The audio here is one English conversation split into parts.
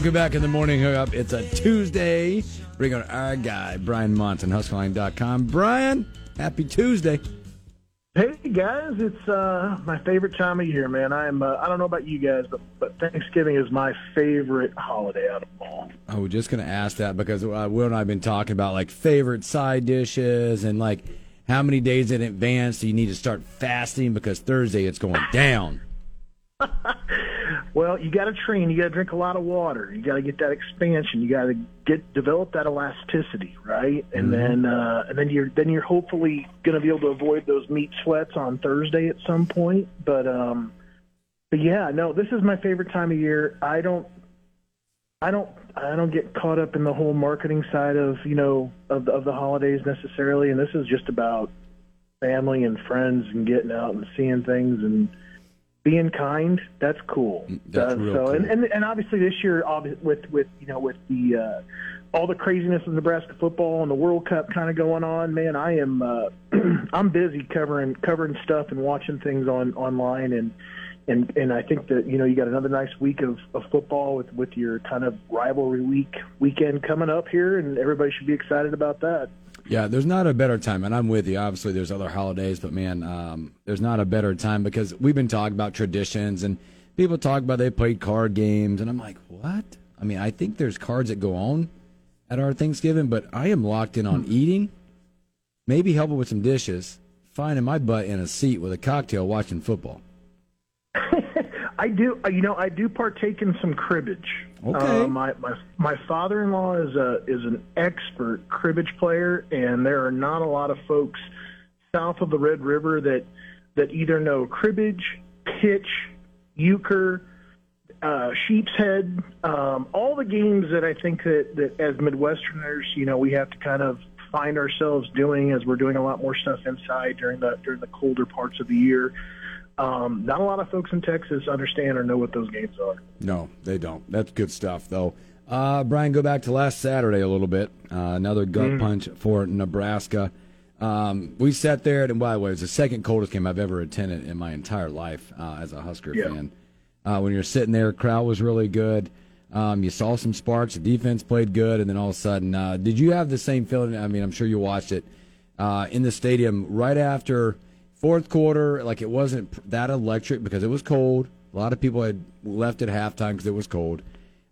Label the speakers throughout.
Speaker 1: Welcome back in the morning hookup. It's a Tuesday. Bring on our guy, Brian Munson, HuskerOnline.com. Brian, happy Tuesday.
Speaker 2: Hey guys, it's uh, my favorite time of year, man. I'm uh, I don't know about you guys, but but Thanksgiving is my favorite holiday out of all.
Speaker 1: I was just going to ask that because uh, Will and I have been talking about like favorite side dishes and like how many days in advance do you need to start fasting because Thursday it's going down.
Speaker 2: Well, you got to train. You got to drink a lot of water. You got to get that expansion. You got to get develop that elasticity, right? And then uh, and then you're then you're hopefully going to be able to avoid those meat sweats on Thursday at some point. But um, but yeah, no, this is my favorite time of year. I don't I don't I don't get caught up in the whole marketing side of you know of of the holidays necessarily, and this is just about family and friends and getting out and seeing things and being kind. That's cool.
Speaker 1: that's real
Speaker 2: so and,
Speaker 1: cool.
Speaker 2: and and obviously this year with with you know with the uh, all the craziness of Nebraska football and the World Cup kind of going on, man, I am uh, I'm busy covering covering stuff and watching things on online and and and I think that you know you got another nice week of, of football with with your kind of rivalry week weekend coming up here, and everybody should be excited about that.
Speaker 1: Yeah, there's not a better time, and I'm with you. Obviously, there's other holidays, but man, um, there's not a better time because we've been talking about traditions, and people talk about they played card games, and I'm like, what? I mean, I think there's cards that go on at our Thanksgiving, but I am locked in on eating, maybe helping with some dishes, finding my butt in a seat with a cocktail watching football.
Speaker 2: I do, uh, you know, I do partake in some cribbage.
Speaker 1: Okay.
Speaker 2: Uh, my my my father-in-law is a is an expert cribbage player, and there are not a lot of folks south of the Red River that that either know cribbage, pitch, euchre, uh, sheep's head, um, all the games that I think that, that as Midwesterners, you know, we have to kind of find ourselves doing as we're doing a lot more stuff inside during the during the colder parts of the year. Um, not a lot of folks in Texas understand or know what those games are.
Speaker 1: No, they don't. That's good stuff, though. Uh, Brian, go back to last Saturday a little bit. Uh, another gut punch for Nebraska. Um, we sat there, and by the way, it was the second coldest game I've ever attended in my entire life uh, as a Husker
Speaker 2: Yeah.
Speaker 1: fan. Uh, when you're sitting there, crowd was really good. Um, you saw some sparks. The defense played good, and then all of a sudden, uh, did you have the same feeling? I mean, I'm sure you watched it uh, in the stadium right after fourth quarter. Like it wasn't that electric because it was cold. A lot of people had left at halftime because it was cold.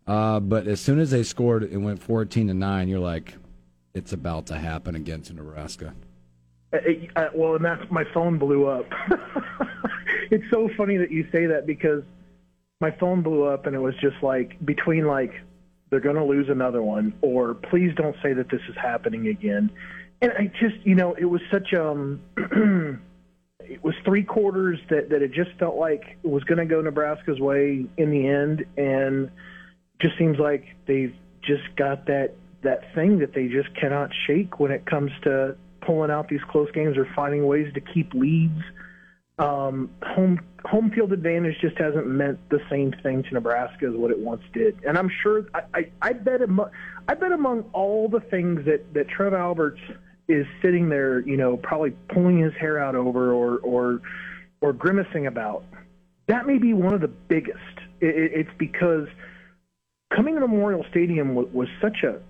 Speaker 1: Uh, but as soon as they scored and went 14 to nine, you're like, it's about to happen against Nebraska.
Speaker 2: Uh, uh, well, and that's my phone blew up. it's so funny that you say that because my phone blew up and it was just like between like they're going to lose another one or please don't say that this is happening again. And I just, you know, it was such um it was three quarters that that it just felt like was going to go Nebraska's way in the end and just seems like they've just got that that thing that they just cannot shake when it comes to pulling out these close games or finding ways to keep leads. Um, home home field advantage just hasn't meant the same thing to Nebraska as what it once did, and I'm sure I, I, I bet among, I bet among all the things that that Trev Alberts is sitting there, you know, probably pulling his hair out over or or or grimacing about, that may be one of the biggest. It, it, it's because coming to Memorial Stadium was, was such a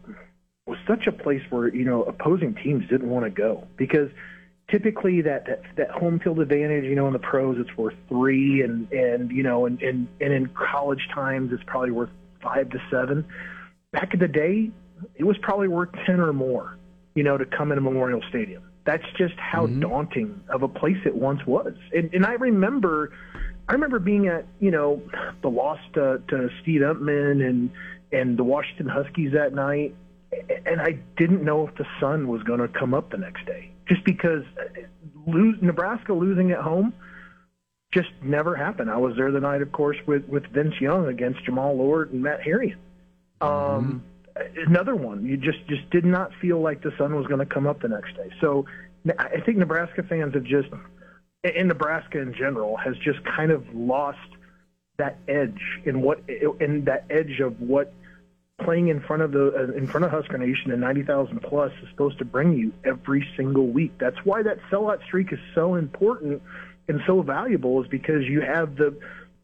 Speaker 2: was such a place where you know opposing teams didn't want to go. Because typically that, that that home field advantage you know in the pros it's worth three and and you know and and, and in college times it's probably worth five to seven. Back in the day it was probably worth ten or more you know to come into Memorial Stadium. That's just how daunting of a place it once was. And and I remember I remember being at you know the loss to, to Steve Emtman and and the Washington Huskies that night, and I didn't know if the sun was going to come up the next day, just because uh, lose, Nebraska losing at home just never happened. I was there the night, of course, with with Vince Young against Jamal Lord and Matt Herian. Um, Another one, you just just did not feel like the sun was going to come up the next day. So I think Nebraska fans have just in Nebraska in general has just kind of lost that edge in what in that edge of what playing in front of the in front of Husker Nation and 90,000 plus is supposed to bring you every single week. That's why that sellout streak is so important and so valuable is because you have the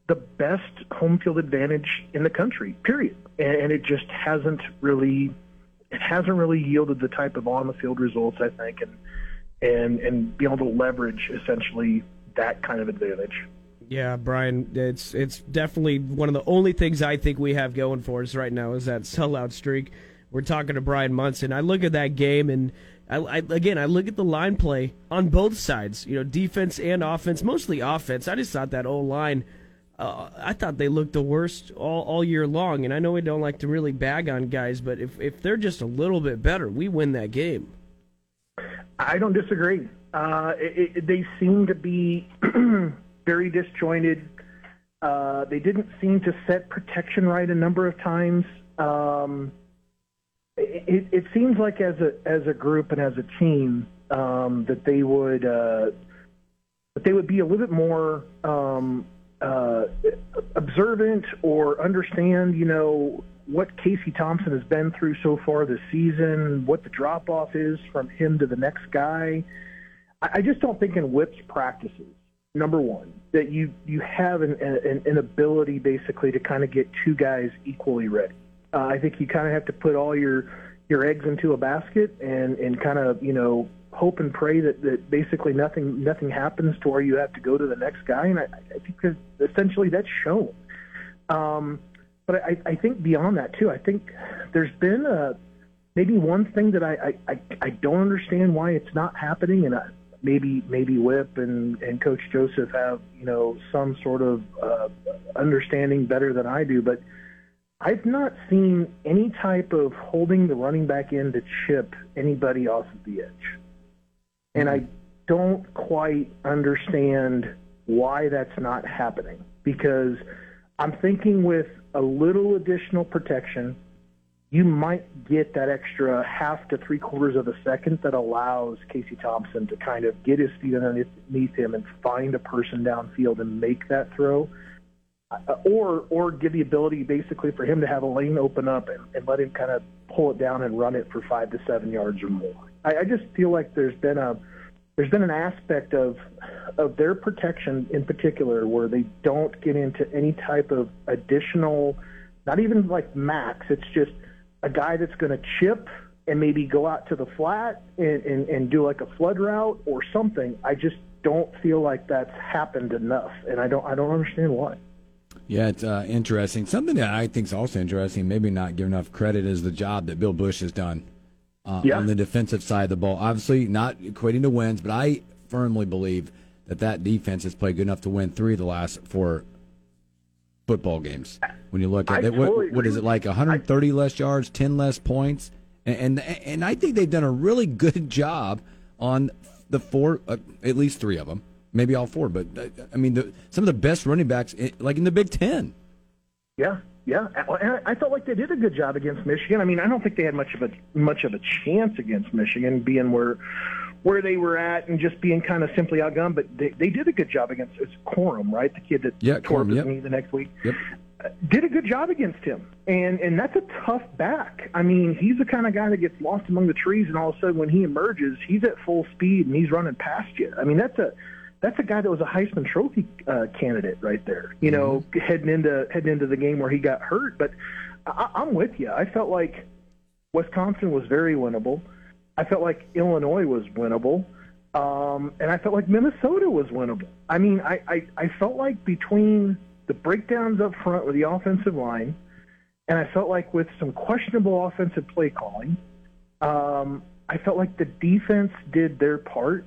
Speaker 2: the best home field advantage in the country. Period. And, it just hasn't really it hasn't really yielded the type of on the field results I think and and and be able to leverage essentially that kind of advantage.
Speaker 3: Yeah, Brian, it's it's definitely one of the only things I think we have going for us right now is that sellout streak. We're talking to Brian Munson. I look at that game and I, I, again I look at the line play on both sides. You know, defense and offense, mostly offense. I just thought that old line. Uh, I thought they looked the worst all, all year long, and I know we don't like to really bag on guys, but if if they're just a little bit better, we win that game.
Speaker 2: I don't disagree. Uh, it, it, they seem to be very disjointed. Uh, they didn't seem to set protection right a number of times. Um, it, it, seems like as a as a group and as a team um, that they would uh, that they would be a little bit more um, uh, observant or understand, you know, what Casey Thompson has been through so far this season, what the drop off is from him to the next guy. I, just don't think in whips practices number one, that you you have an, an, an ability basically to kind of get two guys equally ready. Uh, I think you kind of have to put all your your eggs into a basket and and kind of you know hope and pray that that basically nothing nothing happens to where you have to go to the next guy. And I, I think essentially that's shown. Um, but I, I think beyond that too, I think there's been a maybe one thing that I, I, I don't understand why it's not happening, and I, maybe maybe Whip and and Coach Joseph have you know some sort of uh, understanding better than I do, but I've not seen any type of holding the running back in to chip anybody off of the edge, and I mm-hmm. don't quite understand why that's not happening because I'm thinking with a little additional protection you might get that extra half to three quarters of a second that allows Casey Thompson to kind of get his feet underneath him and find a person downfield and make that throw. Uh, or or give the ability basically for him to have a lane open up and, and let him kind of pull it down and run it for five to seven yards or more. I, I just feel like there's been a there's been an aspect of of their protection in particular where they don't get into any type of additional, not even like max. It's just a guy that's going to chip and maybe go out to the flat and, and, and do like a flood route or something. I just don't feel like that's happened enough, and I don't I don't understand why.
Speaker 1: Yeah, it's uh, interesting. Something that I think is also interesting, maybe not give enough credit, is the job that Bill Busch has done uh, yeah. on the defensive side of the ball. Obviously, not equating to wins, but I firmly believe that that defense has played good enough to win three of the last four football games. When you look at
Speaker 2: I
Speaker 1: it,
Speaker 2: totally
Speaker 1: what, what is it like? 130 I, less yards, 10 less points, and, and, and I think they've done a really good job on the four, uh, at least three of them, maybe all four. But uh, I mean, the, some of the best running backs, like in the Big Ten.
Speaker 2: Yeah, yeah, and I felt like they did a good job against Michigan. I mean, I don't think they had much of a much of a chance against Michigan, being where where they were at and just being kind of simply outgunned. But they, they did a good job against it's Corum, right? The kid that
Speaker 1: yeah,
Speaker 2: tore
Speaker 1: his
Speaker 2: yep. knee the next week.
Speaker 1: Yep.
Speaker 2: Uh, did a good job against him, and and that's a tough back. I mean, he's the kind of guy that gets lost among the trees, and all of a sudden, when he emerges, he's at full speed and he's running past you. I mean, that's a that's a guy that was a Heisman Trophy uh, candidate right there. You know, mm-hmm. heading into heading into the game where he got hurt. But I, I'm with you. I felt like Wisconsin was very winnable. I felt like Illinois was winnable. Um, and I felt like Minnesota was winnable. I mean, I, I, I felt like between the breakdowns up front with the offensive line, and I felt like with some questionable offensive play calling, um, I felt like the defense did their part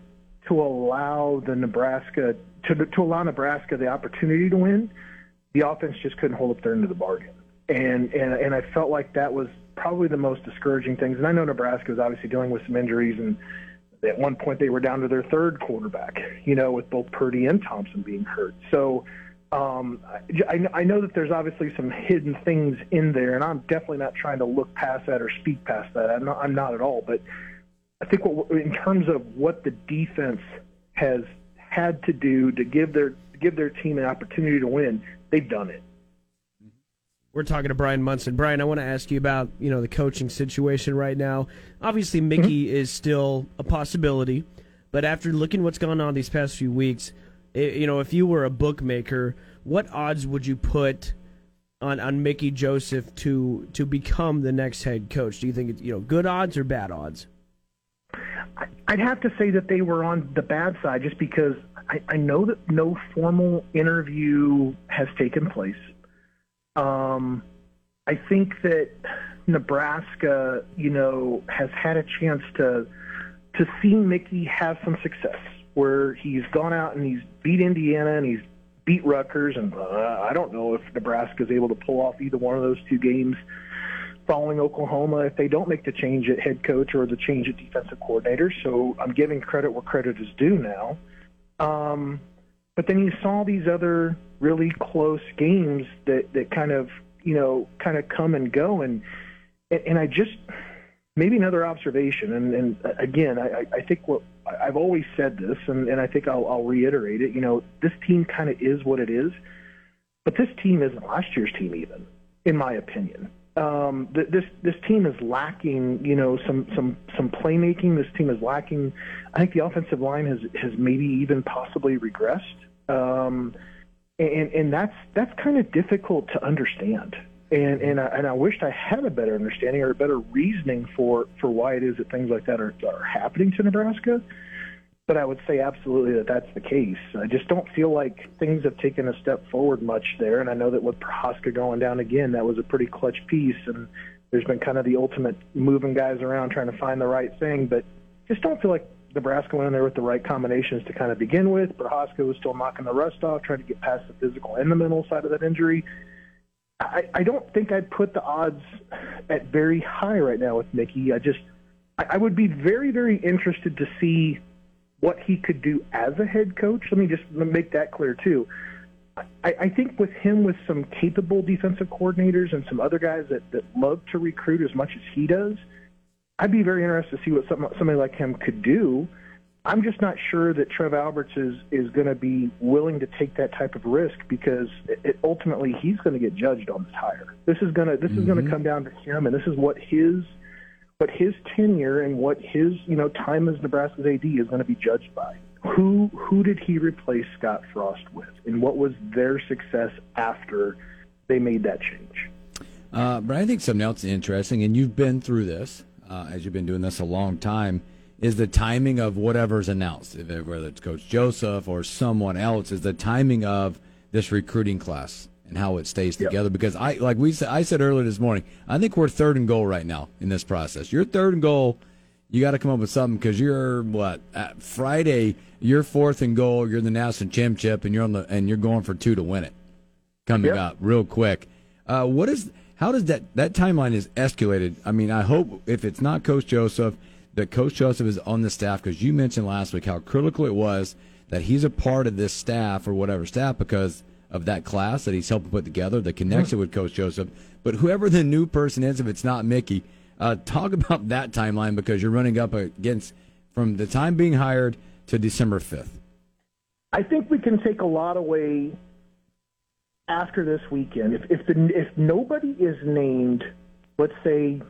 Speaker 2: to allow the Nebraska to to allow Nebraska the opportunity to win. The offense just couldn't hold up their end of the bargain, and and and I felt like that was probably the most discouraging things. And I know Nebraska was obviously dealing with some injuries and at one point they were down to their third quarterback, you know, with both Purdy and Thompson being hurt. So um, I, I know that there's obviously some hidden things in there, and I'm definitely not trying to look past that or speak past that. I'm not, I'm not at all. But I think what, in terms of what the defense has had to do to give their give their team an opportunity to win, they've done it.
Speaker 3: We're talking to Brian Munson. Brian, I want to ask you about you know the coaching situation right now. Obviously, mm-hmm. Mickey is still a possibility, but after looking what's gone on these past few weeks, i you know, if you were a bookmaker, what odds would you put on on Mickey Joseph to to become the next head coach? Do you think it's you know good odds or bad odds?
Speaker 2: I'd have to say that they were on the bad side just because I, I know that no formal interview has taken place. Um, I think that Nebraska, you know, has had a chance to to see Mickey have some success where he's gone out and he's beat Indiana and he's beat Rutgers, and uh, I don't know if Nebraska is able to pull off either one of those two games following Oklahoma if they don't make the change at head coach or the change at defensive coordinator. So I'm giving credit where credit is due now. Um, but then you saw these other really close games that, that kind of, you know, kind of come and go. And, and, I just, maybe another observation. And, and again, I, I think what I've always said this, and, and I think I'll, I'll reiterate it. You know, this team kind of is what it is, but this team isn't last year's team, even in my opinion um, th- this this team is lacking, you know, some some some playmaking. This team is lacking. I think the offensive line has has maybe even possibly regressed, um, and and that's that's kind of difficult to understand. And and I, and I wished I had a better understanding or a better reasoning for for why it is that things like that are are happening to Nebraska but I would say absolutely that that's the case. I just don't feel like things have taken a step forward much there. And I know that with Prohaska going down again, that was a pretty clutch piece. And there's been kind of the ultimate moving guys around trying to find the right thing. But just don't feel like Nebraska went in there with the right combinations to kind of begin with. Prohaska was still knocking the rust off, trying to get past the physical and the mental side of that injury. I, I don't think I'd put the odds at very high right now with Mickey. I just I, I would be very, very interested to see what he could do as a head coach. Let me just make that clear too. I, I think with him, with some capable defensive coordinators and some other guys that, that love to recruit as much as he does, I'd be very interested to see what some, somebody like him could do. I'm just not sure that Trev Alberts is is going to be willing to take that type of risk because it, it, ultimately he's going to get judged on this hire. This is going to this mm-hmm. is going to come down to him, and this is what his but his tenure and what his you know time as Nebraska's AD is going to be judged by. Who who did he replace Scott Frost with, and what was their success after they made that change?
Speaker 1: Uh, but I think something else interesting, and you've been through this uh, as you've been doing this a long time, is the timing of whatever's announced, whether it's Coach Joseph or someone else, is the timing of this recruiting class and how it stays together. Yep. Because I, like we said, I said earlier this morning, I think we're third and goal right now in this process. You're third and goal. You got to come up with something because you're what at Friday. You're fourth and goal. You're the national championship, and you're on the and you're going for two to win it. Coming yep. up real quick. Uh, what is how does that that timeline is escalated? I mean, I hope if it's not Coach Joseph, that Coach Joseph is on the staff because you mentioned last week how critical it was that he's a part of this staff or whatever staff because of that class that he's helping put together, the connection with Coach Joseph. But whoever the new person is, if it's not Mickey, uh, talk about that timeline because you're running up against from the time being hired to December 5th.
Speaker 2: I think we can take a lot away after this weekend. If if the if nobody is named, let's say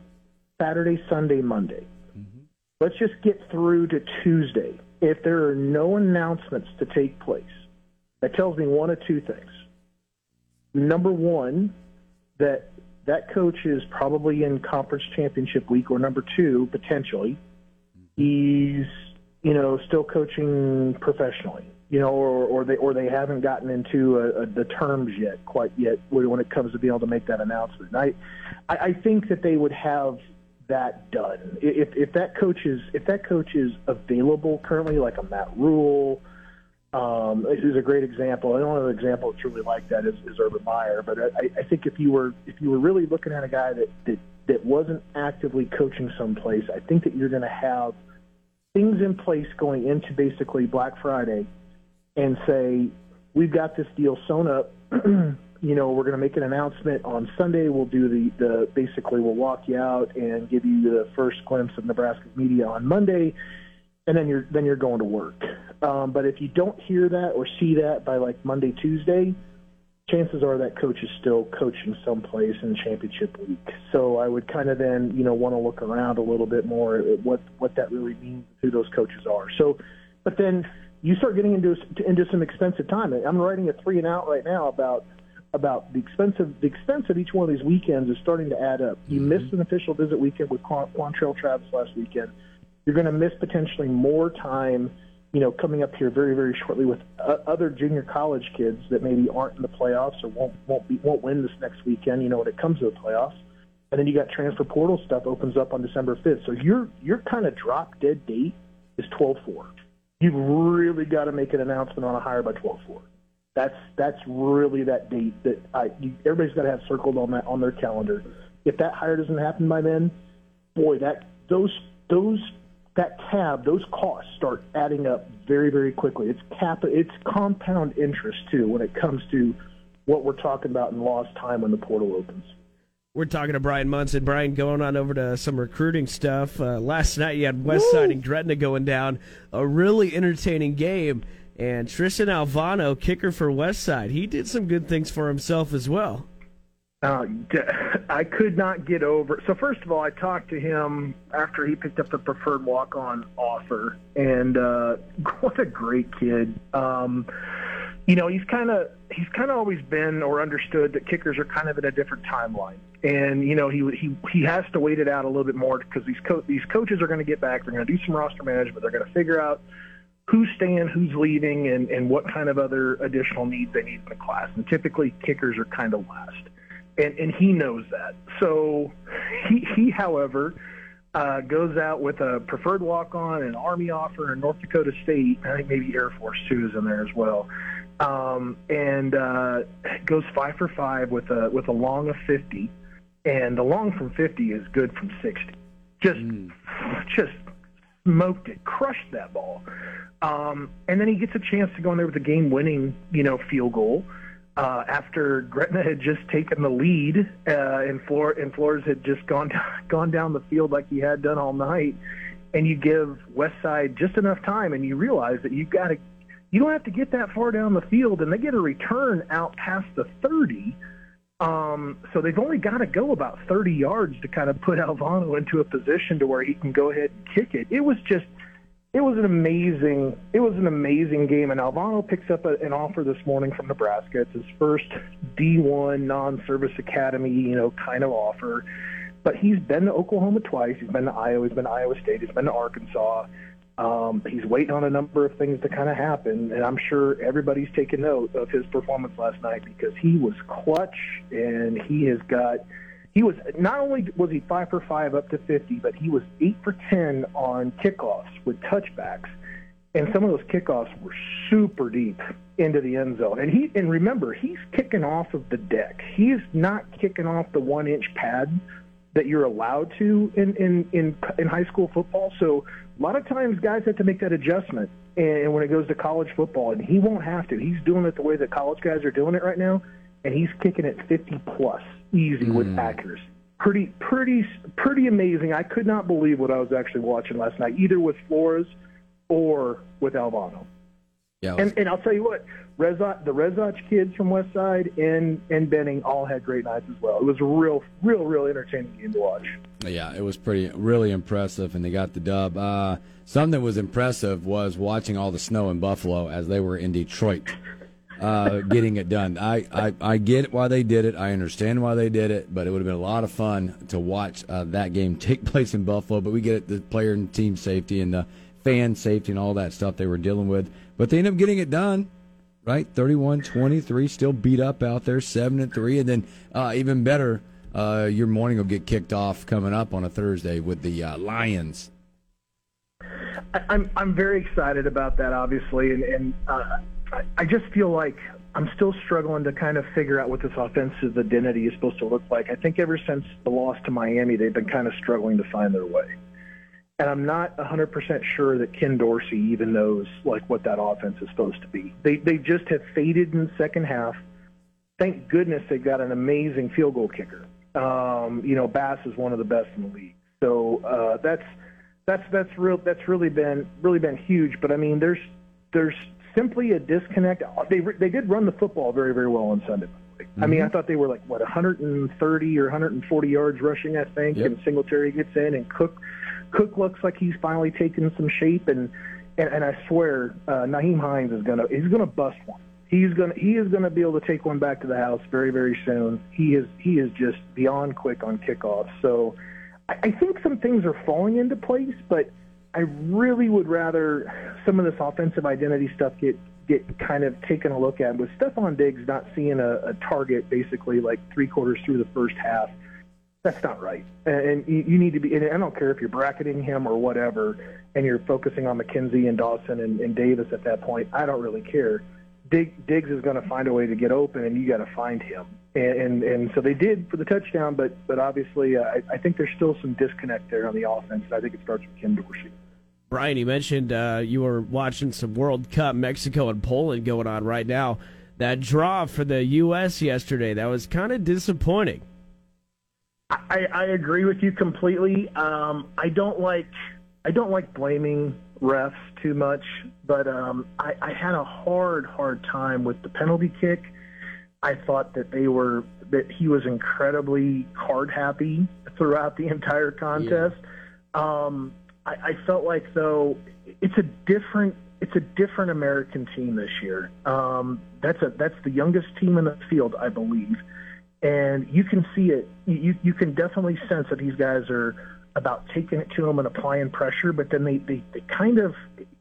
Speaker 2: Saturday, Sunday, Monday. Mm-hmm. Let's just get through to Tuesday. If there are no announcements to take place, that tells me one of two things. Number one, that that coach is probably in conference championship week, or number two, potentially, he's you know still coaching professionally, you know, or, or they or they haven't gotten into a, a, the terms yet, quite yet, when it comes to being able to make that announcement. I, I think that they would have that done if if that coach is if that coach is available currently, like a Matt Rhule um, this is a great example. And one example that's really like that is, is Urban Meyer. But I, I think if you were if you were really looking at a guy that that, that wasn't actively coaching someplace, I think that you're going to have things in place going into basically Black Friday, and say we've got this deal sewn up. you know, we're going to make an announcement on Sunday. We'll do the, the basically we'll walk you out and give you the first glimpse of Nebraska's media on Monday, and then you're then you're going to work. Um, but if you don't hear that or see that by like Monday, Tuesday, chances are that coach is still coaching someplace in championship week. So I would kind of then, you know, want to look around a little bit more at what what that really means, who those coaches are. So, but then you start getting into into some expensive time. I'm writing a three and out right now about about the expensive the expense of each one of these weekends is starting to add up. You
Speaker 1: Mm-hmm.
Speaker 2: missed an official visit weekend with Quan- Quantrell Travis last weekend. You're going to miss potentially more time, you know, coming up here very very shortly with uh, other junior college kids that maybe aren't in the playoffs or won't won't be won't win this next weekend. You know, when it comes to the playoffs. And then you got transfer portal stuff opens up on December 5th. So your your kind of drop dead date is 12-4. You've really got to make an announcement on a hire by 12-4 that's that's really that date that I you, everybody's got to have circled on that on their calendar. If that hire doesn't happen by then, boy, that those those that tab those costs start adding up very very quickly. It's cap it's compound interest too when it comes to what we're talking about in lost time when the portal opens.
Speaker 3: We're talking to Brian Munson. Brian, going on over to some recruiting stuff. Uh, last night you had Westside and Gretna going down. A really entertaining game. And Tristan Alvano, kicker for Westside, he did some good things for himself as well.
Speaker 2: Uh, I could not get over. So first of all, I talked to him after he picked up the preferred walk-on offer, and uh, what a great kid. Um, you know, he's kind of he's kind of always been or understood that kickers are kind of in a different timeline, and you know he he he has to wait it out a little bit more because these co- these coaches are going to get back. They're going to do some roster management. They're going to figure out who's staying, who's leaving, and, and what kind of other additional needs they need in the class. And typically, kickers are kind of last, and and he knows that. So he he, however, uh, goes out with a preferred walk-on, an Army offer, and North Dakota State. I think maybe Air Force too is in there as well. Um, and uh, goes five for five with a with a long of fifty, and the long from fifty is good from sixty. Just just smoked it, crushed that ball. Um, and then he gets a chance to go in there with a game-winning, you know, field goal uh, after Gretna had just taken the lead, uh, and Flor and Flores had just gone gone down the field like he had done all night. And you give Westside just enough time, and you realize that you've got to. You don't have to get that far down the field, and they get a return out past the 30. Um, so they've only got to go about 30 yards to kind of put Alvano into a position to where he can go ahead and kick it. It was just, it was an amazing, it was an amazing game. And Alvano picks up a, an offer this morning from Nebraska. It's his first D1 non-service academy, you know, kind of offer. But he's been to Oklahoma twice. He's been to Iowa. He's been to Iowa State. He's been to Arkansas. Um, he's waiting on a number of things to kind of happen, and I'm sure everybody's taking note of his performance last night because he was clutch, and he has got. He was not only was he five for five up to 50, but he was eight for 10 on kickoffs with touchbacks, and some of those kickoffs were super deep into the end zone. And he and remember he's kicking off of the deck. He's not kicking off the one inch pad that you're allowed to in in in in high school football. So a lot of times guys have to make that adjustment. And when it goes to college football, and he won't have to. He's doing it the way that college guys are doing it right now, and he's kicking it 50 plus easy with accuracy. Pretty pretty pretty amazing. I could not believe what I was actually watching last night, either with Flores or with Alvano.
Speaker 1: Yeah, was-
Speaker 2: And and I'll tell you what, Rezach, the Rezach kids from West Side and and Benning all had great nights as well. It was a real real real entertaining game to watch.
Speaker 1: Yeah, it was pretty, really impressive, and they got the dub. Uh, something that was impressive was watching all the snow in Buffalo as they were in Detroit, uh, getting it done. I, I, I get why they did it. I understand why they did it, but it would have been a lot of fun to watch uh, that game take place in Buffalo. But we get it, the player and team safety and the fan safety and all that stuff they were dealing with. But they end up getting it done right? 31-23, still beat up out there, seven and three, and then uh, even better, uh, your morning will get kicked off coming up on a Thursday with the uh, Lions.
Speaker 2: I'm I'm very excited about that, obviously, and and uh, I, just feel like I'm still struggling to kind of figure out what this offensive identity is supposed to look like. I think ever since the loss to Miami, they've been kind of struggling to find their way. And I'm not 100% sure that Ken Dorsey even knows like what that offense is supposed to be. They they just have faded in the second half. Thank goodness they got an amazing field goal kicker. Um, you know, Bass is one of the best in the league. So uh, that's that's that's real that's really been really been huge. But I mean, there's there's simply a disconnect. They they did run the football very very well on Sunday. I mean, I thought they were like what 130 or 140 yards rushing, I think,
Speaker 1: Yep.
Speaker 2: and Singletary gets in, and Cook Cook looks like he's finally taken some shape, and and, and I swear, uh, Nyheim Hines is gonna he's gonna bust one. He's gonna he is gonna be able to take one back to the house very very soon. He is he is just beyond quick on kickoffs. So I, I think some things are falling into place, but I really would rather some of this offensive identity stuff get get kind of taken a look at. With Stefon Diggs not seeing a, a target basically like three quarters through the first half, that's not right. And, you need to be. And I don't care if you're bracketing him or whatever, and you're focusing on McKenzie and Dawson and, and Davis at that point. I don't really care. Dig, Diggs is going to find a way to get open, and you got to find him. And, and and so they did for the touchdown, but but obviously uh, I, I think there's still some disconnect there on the offense. And I think it starts with Ken Dorsey.
Speaker 3: Brian, you mentioned uh, you were watching some World Cup, Mexico and Poland going on right now. That draw for the U.S. yesterday, that was kind of disappointing.
Speaker 2: I, I agree with you completely. Um, I don't like I don't like blaming refs too much, but um, I, I had a hard hard time with the penalty kick. I thought that they were that he was incredibly card happy throughout the entire contest. Um, I, I felt like though it's a different it's a different American team this year. Um, that's a that's the youngest team in the field, I believe and you can see it. You you can definitely sense that these guys are about taking it to them and applying pressure. But then they they, they kind of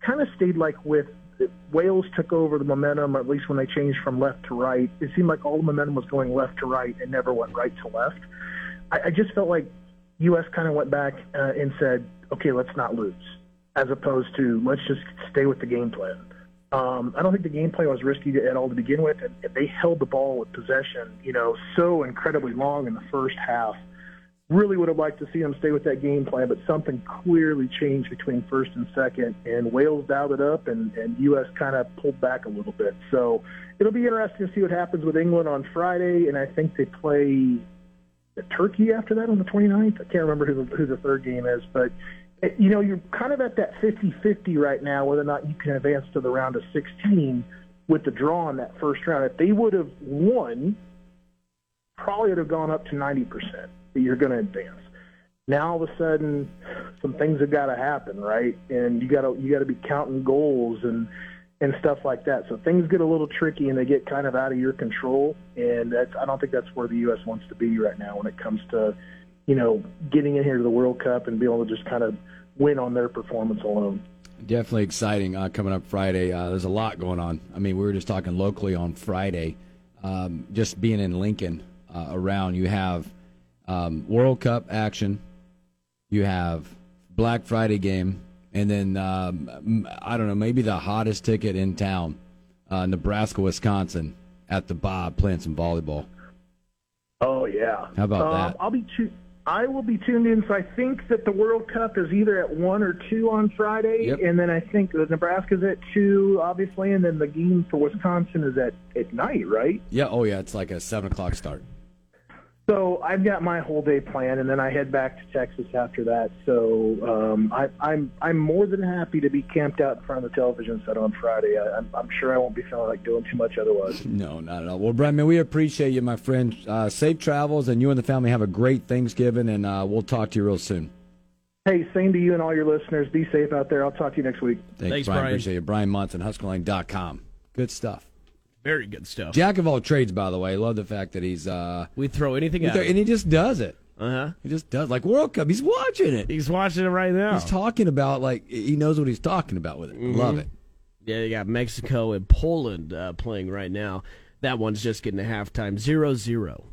Speaker 2: kind of stayed like with Wales took over the momentum, at least when they changed from left to right. It seemed like all the momentum was going left to right and never went right to left. I, I just felt like U.S. kind of went back uh, and said, okay, let's not lose, as opposed to let's just stay with the game plan. Um, I don't think the game plan was risky at all to begin with, and, and they held the ball with possession, you know, so incredibly long in the first half. Really would have liked to see them stay with that game plan, but something clearly changed between first and second, and Wales dialed it up, and, and U.S. kind of pulled back a little bit. So it'll be interesting to see what happens with England on Friday, and I think they play Turkey after that on the 29th. I can't remember who the, who the third game is, but eh, you know you're kind of at that 50-50 right now, whether or not you can advance to the round of 16 with the draw in that first round. If they would have won, probably would have gone up to 90% that you're going to advance. Now all of a sudden, some things have got to happen, right? And you got to you got to be counting goals and and stuff like that. So things get a little tricky and they get kind of out of your control. And that's I don't think that's where the U.S. wants to be right now when it comes to, you know, getting in here to the World Cup and being able to just kind of win on their performance alone.
Speaker 1: Definitely exciting uh, coming up Friday. Uh, there's a lot going on. I mean, we were just talking locally on Friday. Um, just being in Lincoln uh, around, you have um, World Cup action, you have Black Friday game, and then um, I don't know, maybe the hottest ticket in town, uh, Nebraska, Wisconsin, at the Bob playing some volleyball.
Speaker 2: Oh yeah.
Speaker 1: How about
Speaker 2: um,
Speaker 1: that?
Speaker 2: I'll be tu- I will be tuned in. So I think that the World Cup is either at one or two on Friday,
Speaker 1: Yep.
Speaker 2: and then I think that Nebraska's at two, obviously, and then the game for Wisconsin is at at night, right?
Speaker 1: Yeah, oh yeah, it's like a seven o'clock start.
Speaker 2: So I've got my whole day planned, and then I head back to Texas after that. So um, I, I'm I'm more than happy to be camped out in front of the television set on Friday. I, I'm, I'm sure I won't be feeling like doing too much otherwise.
Speaker 1: No, not at all. Well, Brian, man, we appreciate you, my friend. Uh, safe travels, and you and the family have a great Thanksgiving, and uh, we'll talk to you real soon.
Speaker 2: Hey, same to you and all your listeners. Be safe out there. I'll talk to you next week.
Speaker 1: Thanks,
Speaker 3: Thanks,
Speaker 1: Brian.
Speaker 3: Brian.
Speaker 1: Appreciate you. Brian Munson, HuskerOnline.com. Good stuff.
Speaker 3: Very good stuff.
Speaker 1: Jack of all trades, by the way. Love the fact that he's uh,
Speaker 3: We throw anything at
Speaker 1: and he just does it.
Speaker 3: Uh huh.
Speaker 1: He just does like World Cup. He's watching it.
Speaker 3: He's watching it right now.
Speaker 1: He's talking about like he knows what he's talking about with it.
Speaker 3: Mm-hmm.
Speaker 1: Love it.
Speaker 3: Yeah, you got Mexico and Poland uh, playing right now. That one's just getting to halftime, 0-0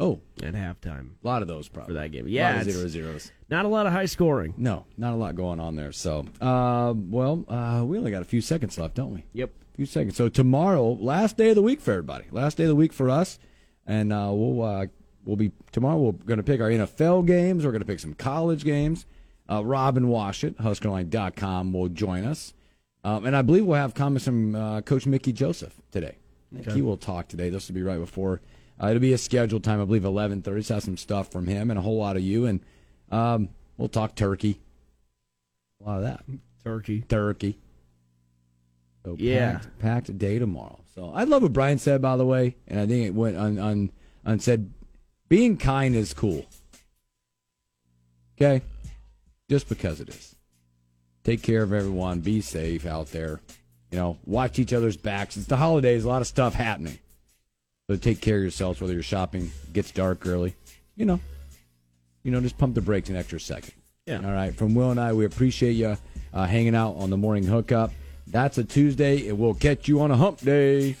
Speaker 1: Oh,
Speaker 3: at halftime
Speaker 1: a lot of those probably
Speaker 3: for that game.
Speaker 1: A
Speaker 3: Yeah,
Speaker 1: lot of zero zeros.
Speaker 3: not a lot of high scoring.
Speaker 1: No, not a lot going on there. So, uh, well, uh, we only got a few seconds left, don't we?
Speaker 3: Yep.
Speaker 1: Few seconds. So tomorrow, last day of the week for everybody. Last day of the week for us, and uh, we'll uh, we'll be tomorrow. We're going to pick our NFL games. We're going to pick some college games. Uh, Robin Washut, HuskerOnline.com, will join us, um, and I believe we'll have comments from uh, Coach Mickey Joseph today. Think He will talk today. This will be right before. Uh, it'll be a scheduled time, I believe, eleven thirty. So have some stuff from him and a whole lot of you, and um, we'll talk turkey. A lot of that
Speaker 3: Turkey.
Speaker 1: turkey. So
Speaker 3: Yeah.
Speaker 1: packed, packed day tomorrow. So I love what Brian said, by the way, and I think it went on on, on said being kind is cool. Okay, just because it is. Take care of everyone. Be safe out there. You know, watch each other's backs. It's the holidays. A lot of stuff happening. So take care of yourselves. Whether you're shopping, gets dark early. You know, you know, just pump the brakes an extra second.
Speaker 3: Yeah.
Speaker 1: All right. From Will and I, we appreciate you uh, hanging out on the morning hookup. That's a Tuesday. It will catch you on a hump day.